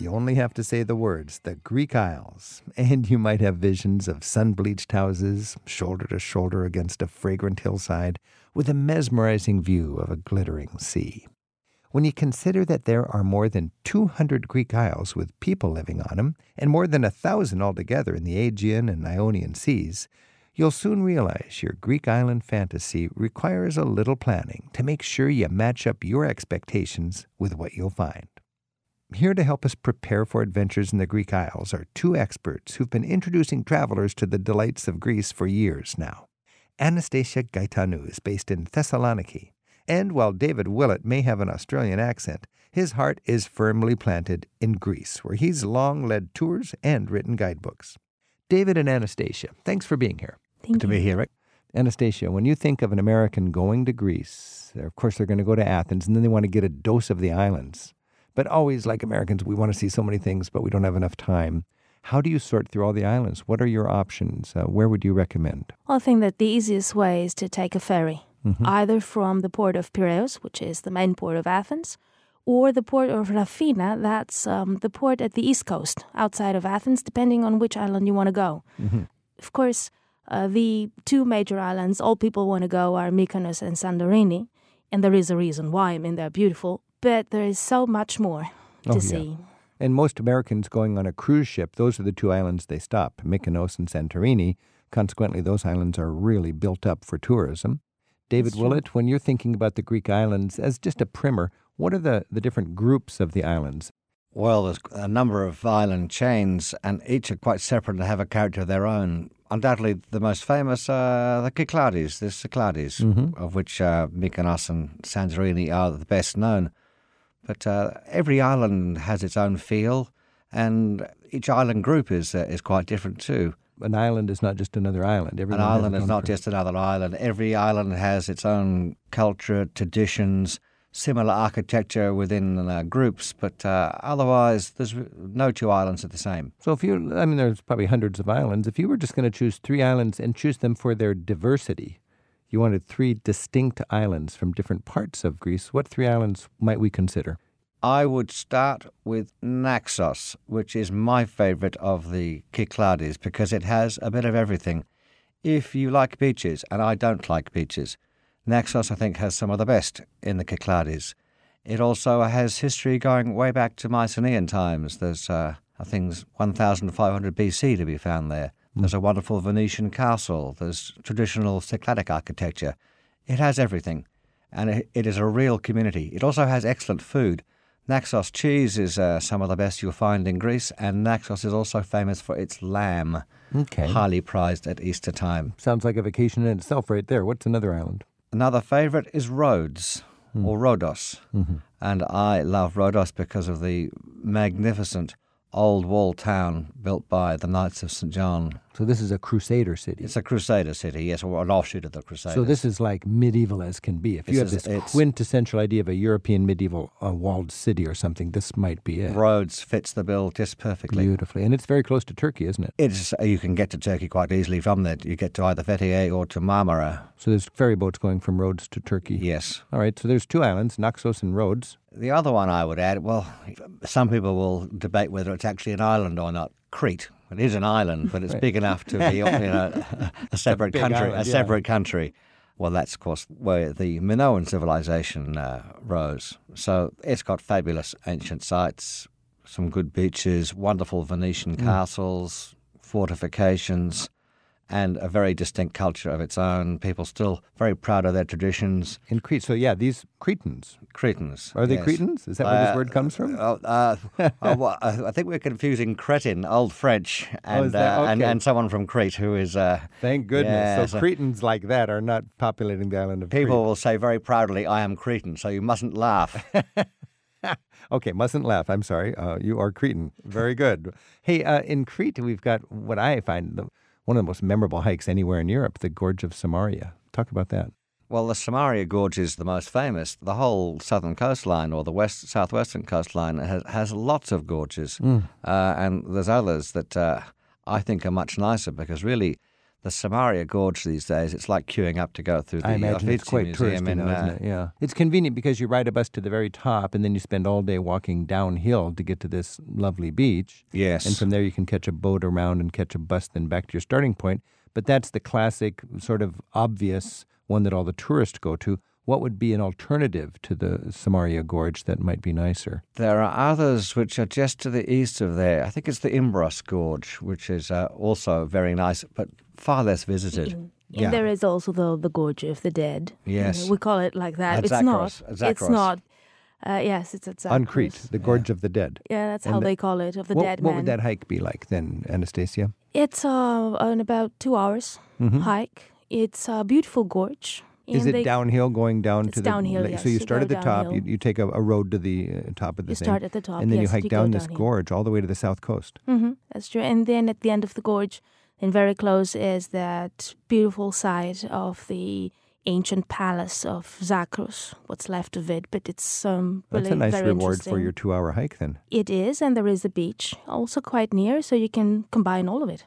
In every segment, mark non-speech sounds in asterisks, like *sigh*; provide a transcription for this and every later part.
You only have to say the words, the Greek Isles, *laughs* and you might have visions of sun bleached houses, shoulder to shoulder against a fragrant hillside, with a mesmerizing view of a glittering sea. When you consider that there are more than 200 Greek Isles with people living on them, and more than a thousand altogether in the Aegean and Ionian seas, you'll soon realize your Greek island fantasy requires a little planning to make sure you match up your expectations with what you'll find. Here to help us prepare for adventures in the Greek Isles are two experts who've been introducing travelers to the delights of Greece for years now. Anastasia Gaetanou is based in Thessaloniki, and while David Willett may have an Australian accent, his heart is firmly planted in Greece, where he's long led tours and written guidebooks. David and Anastasia, thanks for being here. Thank Good to be here, Rick. Anastasia, when you think of an American going to Greece, of course they're going to go to Athens and then they want to get a dose of the islands. But always, like Americans, we want to see so many things, but we don't have enough time. How do you sort through all the islands? What are your options? Uh, where would you recommend? Well, I think that the easiest way is to take a ferry, Mm-hmm. either from the port of Piraeus, which is the main port of Athens, or the port of Rafina, that's um, the port at the east coast, outside of Athens, depending on which island you want to go. Mm-hmm. Of course, uh, the two major islands all people want to go are Mykonos and Santorini, and there is a reason why. I mean, they're beautiful, but there is so much more to Oh, yeah. see. And most Americans going on a cruise ship, those are the two islands they stop, Mykonos and Santorini. Consequently, those islands are really built up for tourism. David That's true. Willett, when you're thinking about the Greek islands as just a primer, what are the, the different groups of the islands? Well, there's a number of island chains, and each are quite separate and have a character of their own. Undoubtedly, the most famous are the Cyclades, the Cyclades, Mm-hmm. of which uh, Mykonos and Santorini are the best known. But uh, every island has its own feel, and each island group is uh, is quite different too. An island is not just another island. Everyone An island is not cur- just another island. Every island has its own culture, traditions, similar architecture within uh, groups, but uh, otherwise, there's no two islands are the same. So if you, I mean, there's probably hundreds of islands. If you were just going to choose three islands and choose them for their diversity, you wanted three distinct islands from different parts of Greece. What three islands might we consider? I would start with Naxos, which is my favorite of the Kyklades because it has a bit of everything. If you like beaches, and I don't like beaches, Naxos I think has some of the best in the Kyklades. It also has history going way back to Mycenaean times. There's, uh, I think, 1,500 BC to be found there. There's a wonderful Venetian castle. There's traditional Cycladic architecture. It has everything, and it, it is a real community. It also has excellent food. Naxos cheese is uh, some of the best you'll find in Greece, and Naxos is also famous for its lamb, Okay. highly prized at Easter time. Sounds like a vacation in itself right there. What's another island? Another favorite is Rhodes or Rhodos, and I love Rhodos because of the magnificent old wall town built by the Knights of St John. So this is a crusader city. It's a Crusader city, yes, or an offshoot of the Crusaders. so this is like medieval as can be. If This you have is- this quintessential idea of a European medieval uh, walled city or something, this might be it. Rhodes fits the bill just perfectly. Beautifully. And it's very close to Turkey, isn't it? It's you can get to Turkey quite easily from there. You get to either Fethiye or to Marmaris. So there's ferry boats going from Rhodes to Turkey. Yes. All right. So there's two islands, Naxos and Rhodes. The other one I would add, well, some people will debate whether it's actually an island or not. Crete. It is an island, but it's *laughs* big enough to be, *laughs* you know, a separate big country. island, a yeah. separate country. Well, that's of course where the Minoan civilization uh, rose. So it's got fabulous ancient sites, some good beaches, wonderful Venetian Mm. castles, fortifications, and a very distinct culture of its own. People still very proud of their traditions. In Crete. So yeah, these Cretans. Cretans. Are they yes. Cretans? Is that where this Uh, word comes from? Uh, uh, uh, *laughs* well, I I think we're confusing Cretin, Old French, and, Oh, is that- uh, and and someone from Crete who is. Uh, Thank goodness. yeah, so, Cretans like that are not populating the island of people will say very proudly, "I am Cretan," so you mustn't laugh. *laughs* Okay, mustn't laugh. I'm sorry. Uh, you are Cretan. Very good. hey, uh, in Crete, we've got what I find the, one of the most memorable hikes anywhere in Europe, the Gorge of Samaria. Talk about that. well, the Samaria Gorge is the most famous. The whole southern coastline or the west southwestern coastline has, has lots of gorges, uh, and there's others that uh, I think are much nicer because really. The Samaria Gorge these days, it's like queuing up to go through the I imagine it's Uffizi quite Museum touristy in, now, isn't uh, it? Yeah. It's convenient because you ride a bus to the very top and then you spend all day walking downhill to get to this lovely beach. Yes. And from there you can catch a boat around and catch a bus then back to your starting point. But that's the classic, sort of obvious one that all the tourists go to. What would be an alternative to the Samaria Gorge that might be nicer? There are others which are just to the east of there. I think it's the Imbros Gorge, which is uh, also very nice, but far less visited. And Yeah. there is also the the Gorge of the Dead. Yes. We call it like that. It's not. Zakros, at It's not. Uh, yes, it's at On Crete, the Gorge of the Dead. Yeah, that's And how the- they call it, of the what, dead what man. would that hike be like then, Anastasia? It's uh, in about two hours Mhm. hike. It's a beautiful gorge. Is it they- downhill going down to the downhill, yes. So you You start at the top, you, you take a, a road to the uh, top of the You thing. start at the top, and then you yes, hike you go down this downhill. gorge all the way to the south coast. hmm that's true. And then at the end of the gorge, and very close, is that beautiful site of the ancient palace of Zakros. What's left of it, but it's um, really That's a nice very reward for your two hour hike then. It is, and there is a beach also quite near, so you can combine all of it.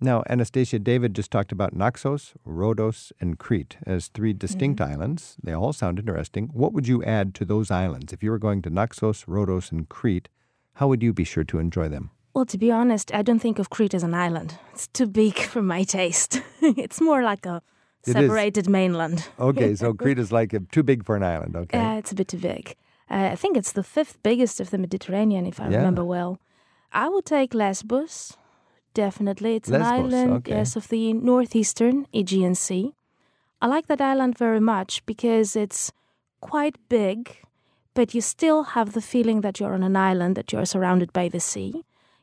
Now, Anastasia, David just talked about Naxos, Rhodos, and Crete as three distinct Mm-hmm. islands. They all sound interesting. What would you add to those islands? If you were going to Naxos, Rhodos, and Crete, how would you be sure to enjoy them? Well, to be honest, I don't think of Crete as an island. It's too big for my taste. *laughs* it's more like a separated mainland. Okay, so *laughs* Crete is like uh, too big for an island, okay? Uh, it's a bit too big. Uh, I think it's the fifth biggest of the Mediterranean, if I Yeah. remember well. I would take Lesbos, definitely. It's Lesbos, an island, okay. yes, of the northeastern Aegean Sea. I like that island very much because it's quite big, but you still have the feeling that you're on an island, that you're surrounded by the sea.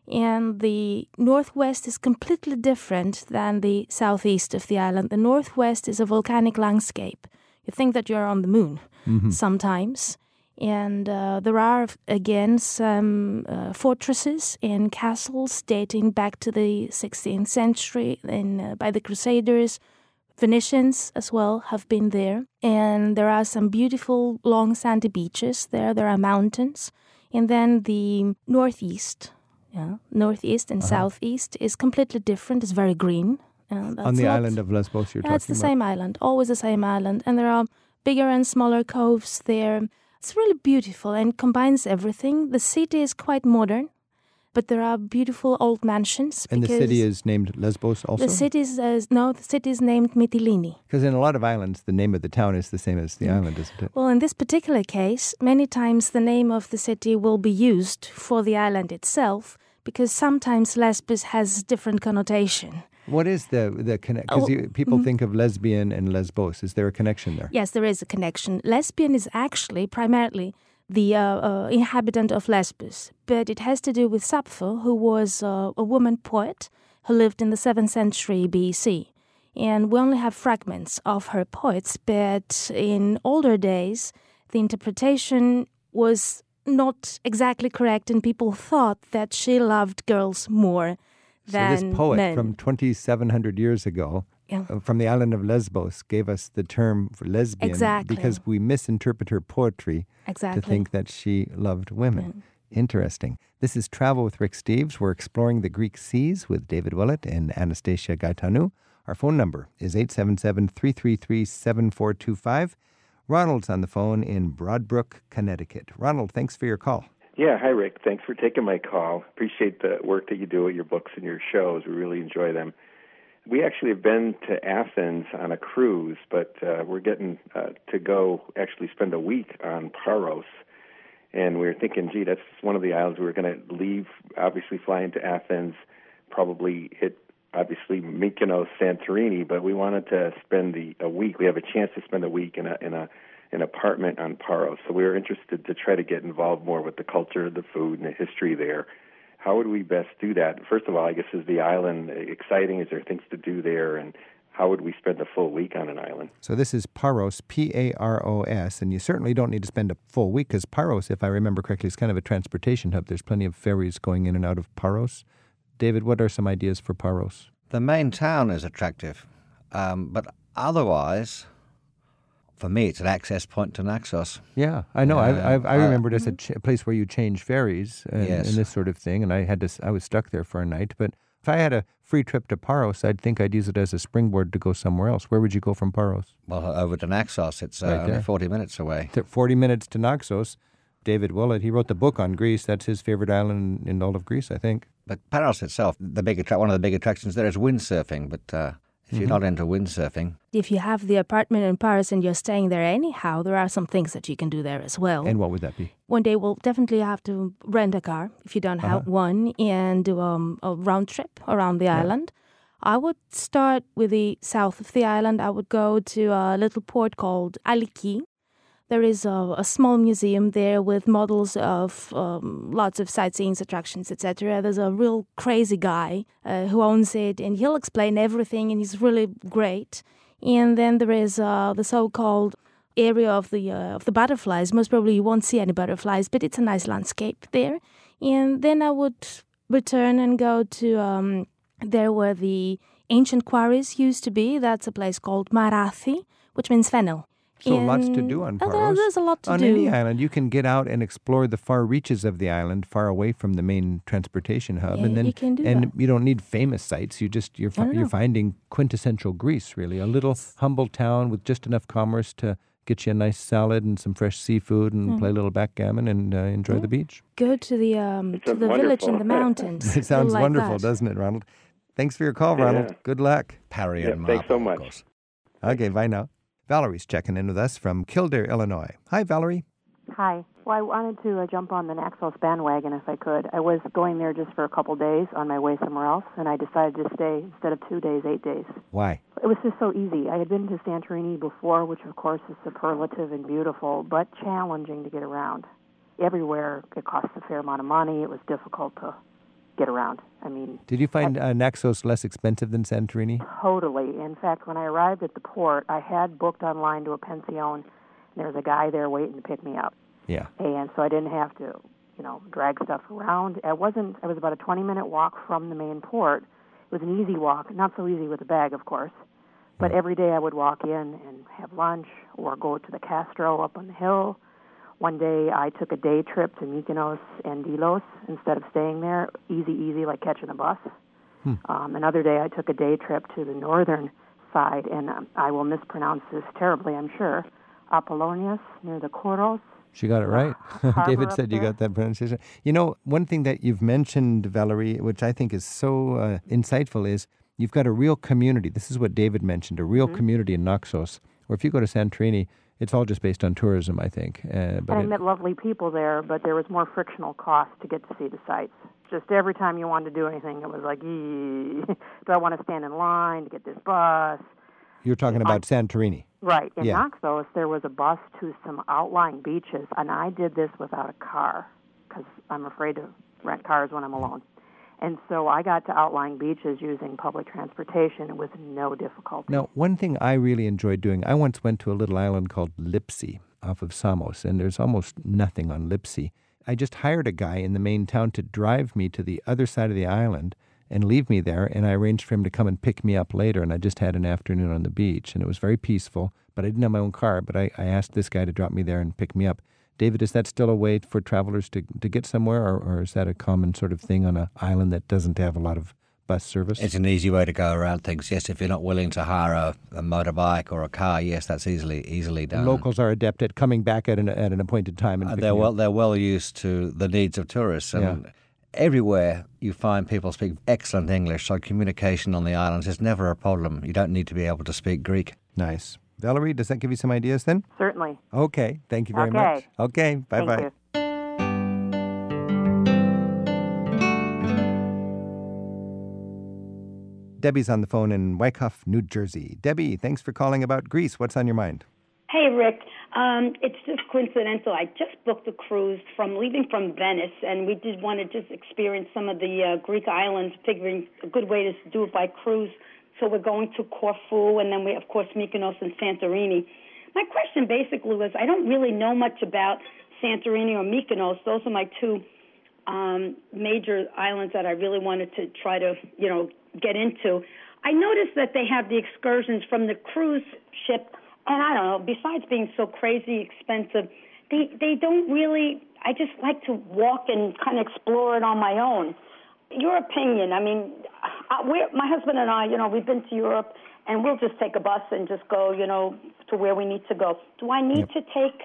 And the northwest is completely different than the southeast of the island. The northwest is a volcanic landscape. You think that you're on the moon Mm-hmm. sometimes. And uh, there are, again, some uh, fortresses and castles dating back to the 16th century and, uh, by the Crusaders. Venetians as well have been there. And there are some beautiful long sandy beaches there. There are mountains. And then the northeast, yeah, northeast and southeast is completely different. It's very green. Uh, On the not- island of Lesbos, you're yeah, it's the about? same island, always the same island, and there are bigger and smaller coves there. It's really beautiful and combines everything. The city is quite modern, but there are beautiful old mansions. And the city is named Lesbos also? the city is uh, no, the city is named Mytilene. Because in a lot of islands, the name of the town is the same as the island, isn't it? Well, in this particular case, many times the name of the city will be used for the island itself because sometimes Lesbos has different connotation. What is the the connect? Because Oh, people think of lesbian and Lesbos. Is there a connection there? Yes, there is a connection. Lesbian is actually primarily the uh, uh, inhabitant of Lesbos, but it has to do with Sappho, who was uh, a woman poet who lived in the 7th century BC. And we only have fragments of her poets, but in older days, the interpretation was not exactly correct, and people thought that she loved girls more So this poet men. from 2,700 years ago, Yeah. uh, from the island of Lesbos, gave us the term for lesbian Exactly. because we misinterpret her poetry exactly. to think that she loved women. Interesting. This is Travel with Rick Steves. We're exploring the Greek seas with David Willett and Anastasia Gaetanou. Our phone number is 877 333 7425. Ronald's on the phone in Broadbrook, Connecticut. Ronald, thanks for your call. Yeah, hi Rick. Thanks for taking my call. Appreciate the work that you do with your books and your shows. We really enjoy them. We actually have been to Athens on a cruise, but uh, we're getting uh, to go actually spend a week on Paros. And we were thinking, gee, that's one of the islands we were going to leave, obviously fly into Athens, probably hit, obviously, Mykonos, Santorini, but we wanted to spend the a week. We have a chance to spend a week in a in a an apartment on Paros. So we were interested to try to get involved more with the culture, the food, and the history there. How would we best do that? First of all, I guess is the island exciting? Is there things to do there? And how would we spend a full week on an island? So this is Paros, P A R O S, and you certainly don't need to spend a full week because Paros, if I remember correctly, is kind of a transportation hub. There's plenty of ferries going in and out of Paros. David, what are some ideas for Paros? The main town is attractive, um, but otherwise, for me, it's an access point to Naxos. Yeah, I know. I, Yeah, I, I uh, remember it as a ch- place where you change ferries and, Yes. and this sort of thing, and I had to. I was stuck there for a night, but If I had a free trip to Paros, I'd think I'd use it as a springboard to go somewhere else. Where would you go from Paros? Well, over to Naxos, it's uh, Right only 40 minutes away. 40 minutes to Naxos. David Willett, he wrote the book on Greece. That's his favorite island in all of Greece, I think. But Paros itself, the big attra- one of the big attractions there is windsurfing. But uh, if you're not into windsurfing, If you have the apartment in Paros and you're staying there anyhow, there are some things that you can do there as well. And what would that be? one day we'll definitely have to rent a car if you don't have one and do um, a round trip around the island. I would start with the south of the island. I would go to a little port called Aliki. There is a, a small museum there with models of um, lots of sightseeing attractions, etc. There's a real crazy guy uh, who owns it, and he'll explain everything, and he's really great. And then there is uh, the so-called area of the uh, of the butterflies. Most probably you won't see any butterflies, but it's a nice landscape there. And then I would return and go to um, there where the ancient quarries used to be. That's a place called Marathi, which means fennel. So lots to do on Oh, there- Paros. there's a lot to on do. any island, you can get out and explore the far reaches of the island, far away from the main transportation hub, Yeah, and then you can do and that. you don't need famous sites. You just you're fi- No, no, you're finding quintessential Greece, really, a little humble town with just enough commerce to get you a nice salad and some fresh seafood Mm. and play a little backgammon and uh, enjoy the beach. Go to the um, to sounds the village in the mountains. *laughs* It sounds like wonderful, that. doesn't it, Ronald? Thanks for your call, Yeah. Ronald. Good luck. Parry Yeah, and thanks so Marble, of much. course. Okay, bye now. Valerie's checking in with us from Kildeer, Illinois. Hi, Valerie. Hi. Well, I wanted to uh, jump on the Naxos bandwagon if I could. I was going there just for a couple days on my way somewhere else, and I decided to stay instead of two days, eight days. Why? It was just so easy. I had been to Santorini before, which of course is superlative and beautiful, but challenging to get around. Everywhere it costs a fair amount of money. It was difficult to get around. I mean, Did you find uh, Naxos less expensive than Santorini? Totally. In fact, when I arrived at the port, I had booked online to a pension, and there was a guy there waiting to pick me up. Yeah. and so I didn't have to, you know, drag stuff around. I wasn't. I was about a 20-minute walk from the main port. It was an easy walk, not so easy with a bag, of course. But every day I would walk in and have lunch, or go to the Castro up on the hill. One day I took a day trip to Mykonos and Delos instead of staying there. Easy, easy, like catching a bus. Um, another day I took a day trip to the northern side, and um, I will mispronounce this terribly, I'm sure. Apollonas near the Kouros. She got it right. *laughs* David said you got that pronunciation. You know, one thing that you've mentioned, Valerie, which I think is so uh, insightful, is you've got a real community. This is what David mentioned a Mm-hmm. real community in Naxos. Or if you go to Santorini, it's all just based on tourism, I think. Uh, but And I it- met lovely people there, but there was more frictional cost to get to see the sites. Just every time you wanted to do anything, it was like, *laughs* do I want to stand in line to get this bus? you're talking about Santorini. Right. In Yeah. Naxos, there was a bus to some outlying beaches, and I did this without a car because I'm afraid to rent cars when I'm alone. And so I got to outlying beaches using public transportation with no difficulty. Now, one thing I really enjoyed doing, I once went to a little island called Lipsi off of Samos, and there's almost nothing on Lipsi. I just hired a guy in the main town to drive me to the other side of the island and leave me there, and I arranged for him to come and pick me up later, and I just had an afternoon on the beach, and it was very peaceful, but I didn't have my own car, but I, I asked this guy to drop me there and pick me up. David, is that still a way for travelers to, to get somewhere, or, or is that a common sort of thing on an island that doesn't have a lot of bus service? It's an easy way to go around things. Yes, if you're not willing to hire a, a motorbike or a car, yes, that's easily easily done. locals are adept at coming back at an at an appointed time and Uh, they're well up. they're well used to the needs of tourists and everywhere you find people speak excellent English, so communication on the islands is never a problem. You don't need to be able to speak Greek. Nice. Valerie, does that give you some ideas then? Certainly. Okay. Thank you very Okay. much. Okay. Bye Thank bye. you. Debbie's on the phone in Wyckoff, New Jersey. Debbie, thanks for calling about Greece. What's on your mind? Hey, Rick. Um, it's just coincidental. I just booked a cruise from leaving from Venice, and we did want to just experience some of the uh, Greek islands, figuring a good way to do it by cruise. So we're going to Corfu, and then we, of course, Mykonos and Santorini. My question basically was, I don't really know much about Santorini or Mykonos. Those are my two um, major islands that I really wanted to try to, you know, get into. I noticed that they have the excursions from the cruise ship, and I don't know. Besides being so crazy expensive, they they don't really. I just like to walk and kind of explore it on my own. Your opinion. I mean, uh, my husband and I, you know, we've been to Europe, and we'll just take a bus and just go, you know, to where we need to go. Do I need yep. to take?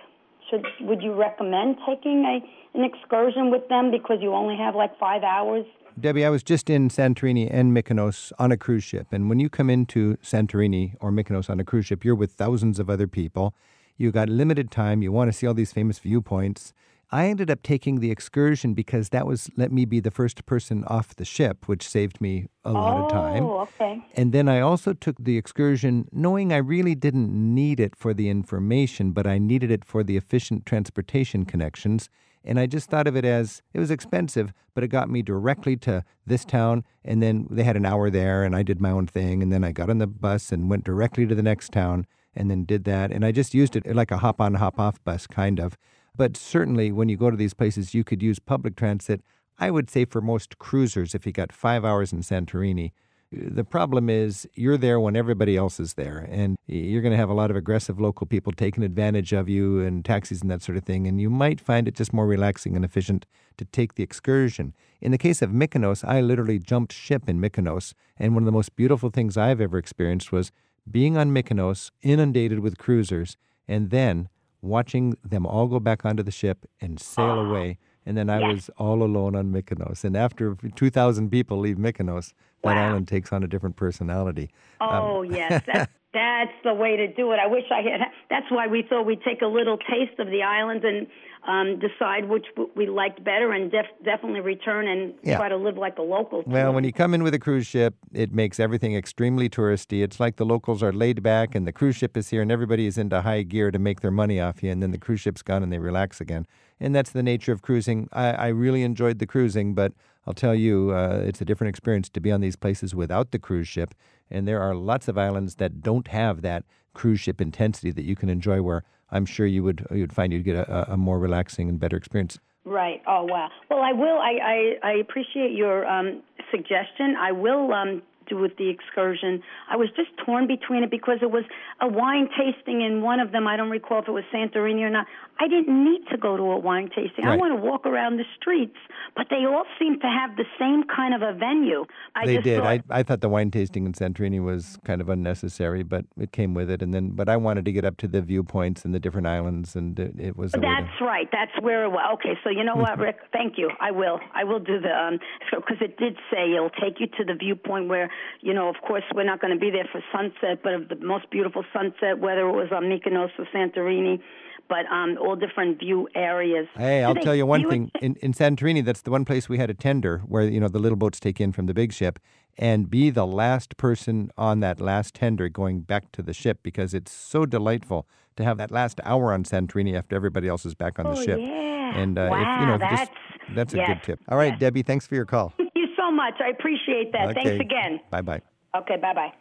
Should would you recommend taking a an excursion with them because you only have like five hours? Debbie, I was just in Santorini and Mykonos on a cruise ship. And when you come into Santorini or Mykonos on a cruise ship, you're with thousands of other people. You got limited time. You want to see all these famous viewpoints. I ended up taking the excursion because that was let me be the first person off the ship, which saved me a lot oh, of time. Oh, okay. And then I also took the excursion knowing I really didn't need it for the information, but I needed it for the efficient transportation connections. And I just thought of it as it was expensive, but it got me directly to this town. And then they had an hour there, and I did my own thing. And then I got on the bus and went directly to the next town and then did that. And I just used it like a hop on, hop off bus, kind of. But certainly, when you go to these places, you could use public transit. I would say for most cruisers, if you got five hours in Santorini, the problem is you're there when everybody else is there, and you're going to have a lot of aggressive local people taking advantage of you and taxis and that sort of thing. And you might find it just more relaxing and efficient to take the excursion. In the case of Mykonos, I literally jumped ship in Mykonos, and one of the most beautiful things I've ever experienced was being on Mykonos, inundated with cruisers, and then watching them all go back onto the ship and sail away and then I was all alone on Mykonos. And after 2,000 people leave Mykonos, that island takes on a different personality. Oh, um, yes. That's, that's the way to do it. I wish I had. That's why we thought we'd take a little taste of the island and um, decide which we liked better and def- definitely return and yeah. try to live like a local. Well, when you come in with a cruise ship, it makes everything extremely touristy. It's like the locals are laid back and the cruise ship is here and everybody is into high gear to make their money off you, and then the cruise ship's gone and they relax again and that's the nature of cruising. I, I really enjoyed the cruising, but I'll tell you, uh, it's a different experience to be on these places without the cruise ship. And there are lots of islands that don't have that cruise ship intensity that you can enjoy. Where I'm sure you would you would find you'd get a, a more relaxing and better experience. Right. Oh wow. Well, I will. I I, I appreciate your um, suggestion. I will um, with the excursion. I was just torn between it because it was a wine tasting in one of them. I don't recall if it was Santorini or not. I didn't need to go to a wine tasting. Right. I want to walk around the streets, but they all seem to have the same kind of a venue. I they did. Thought, I I thought the wine tasting in Santorini was kind of unnecessary, but it came with it. And then, but I wanted to get up to the viewpoints and the different islands, and it, it was. That's to... right. That's where it was. Okay, so you know what, *laughs* Rick? Thank you. I will. I will do the um because it did say it'll take you to the viewpoint where you know, of course, we're not going to be there for sunset, but of the most beautiful sunset, whether it was on Mykonos or Santorini but um, all different view areas. Hey, I'll tell you one thing. In, in Santorini, that's the one place we had a tender where, you know, the little boats take in from the big ship and be the last person on that last tender going back to the ship because it's so delightful to have that last hour on Santorini after everybody else is back on oh, the ship. Yeah. And, uh, wow, if, you know, that's, just, that's yes, a good tip. All right, yes. Debbie, thanks for your call. *laughs* So much. I appreciate that. Okay. Thanks again. Bye bye. Okay, bye bye.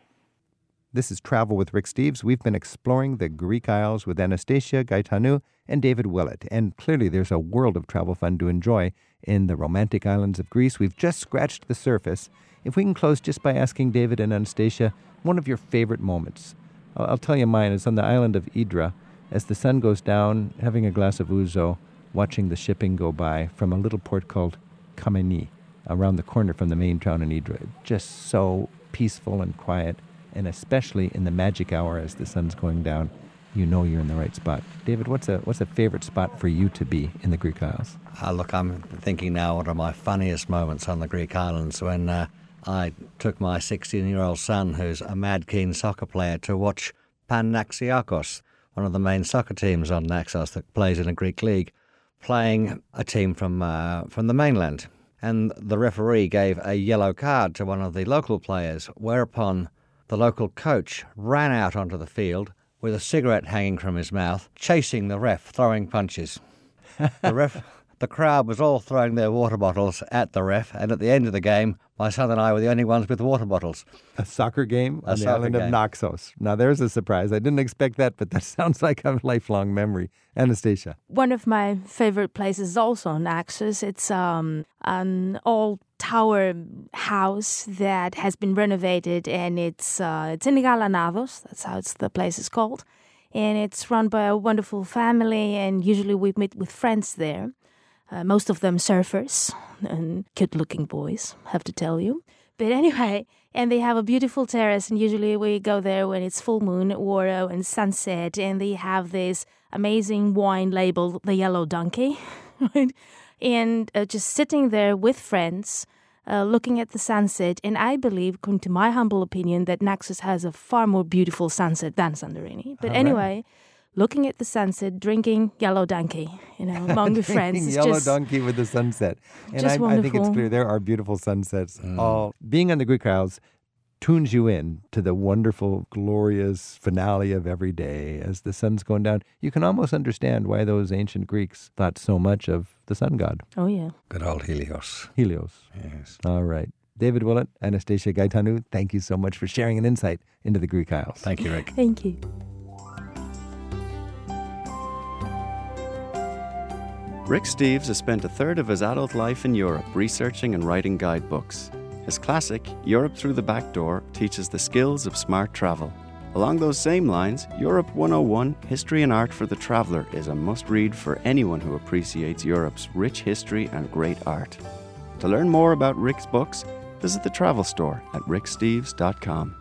This is Travel with Rick Steves. We've been exploring the Greek Isles with Anastasia Gaetanou and David Willett, and clearly there's a world of travel fun to enjoy in the romantic islands of Greece. We've just scratched the surface. If we can close just by asking David and Anastasia one of your favorite moments. I'll tell you mine. It's on the island of Hydra as the sun goes down, having a glass of ouzo, watching the shipping go by from a little port called Kamini, around the corner from the main town in Hydra. Just so peaceful and quiet and especially in the magic hour as the sun's going down, you know you're in the right spot. David, what's a what's a favorite spot for you to be in the Greek Isles? Uh, look, I'm thinking now one of my funniest moments on the Greek islands when uh, I took my 16-year-old son, who's a mad keen soccer player, to watch Panaxiakos, one of the main soccer teams on Naxos that plays in a Greek league, playing a team from uh, from the mainland. And the referee gave a yellow card to one of the local players, whereupon the local coach ran out onto the field with a cigarette hanging from his mouth, chasing the ref, throwing punches. the ref, the crowd was all throwing their water bottles at the ref, and at the end of the game, my son and I were the only ones with water bottles. A soccer game a on the island game. of Naxos. Now, there's a surprise. I didn't expect that, but that *laughs* sounds like a lifelong memory. Anastasia. One of my favorite places is also on Naxos. It's um, an old tower house that has been renovated, and it's uh, it's in Galanados. That's how it's the place is called, and it's run by a wonderful family. And usually we meet with friends there. Uh, most of them surfers and cute looking boys, have to tell you. But anyway, and they have a beautiful terrace, and usually we go there when it's full moon or uh, when sunset, and they have this amazing wine labeled the Yellow Donkey, *laughs* right? And uh, just sitting there with friends, uh, looking at the sunset. And I believe, according to my humble opinion, that Naxos has a far more beautiful sunset than Santorini. But All anyway, right. Looking at the sunset, drinking Yellow Donkey, you know, among the *laughs* friends. Drinking It's Yellow just, Donkey with the sunset. And just I, I think it's clear there are beautiful sunsets. Mm. All being on the Greek Isles tunes you in to the wonderful, glorious finale of every day as the sun's going down. You can almost understand why those ancient Greeks thought so much of the sun god, Oh, yeah. Good old Helios. Helios. Yes. All right. David Willett, Anastasia Gaetanou, thank you so much for sharing an insight into the Greek Isles. Thank you, Rick. Thank you. Rick Steves has spent a third of his adult life in Europe researching and writing guidebooks. His classic, Europe Through the Back Door, teaches the skills of smart travel. Along those same lines, Europe 101 History and Art for the Traveller is a must read for anyone who appreciates Europe's rich history and great art. To learn more about Rick's books, visit the travel store at ricksteves.com.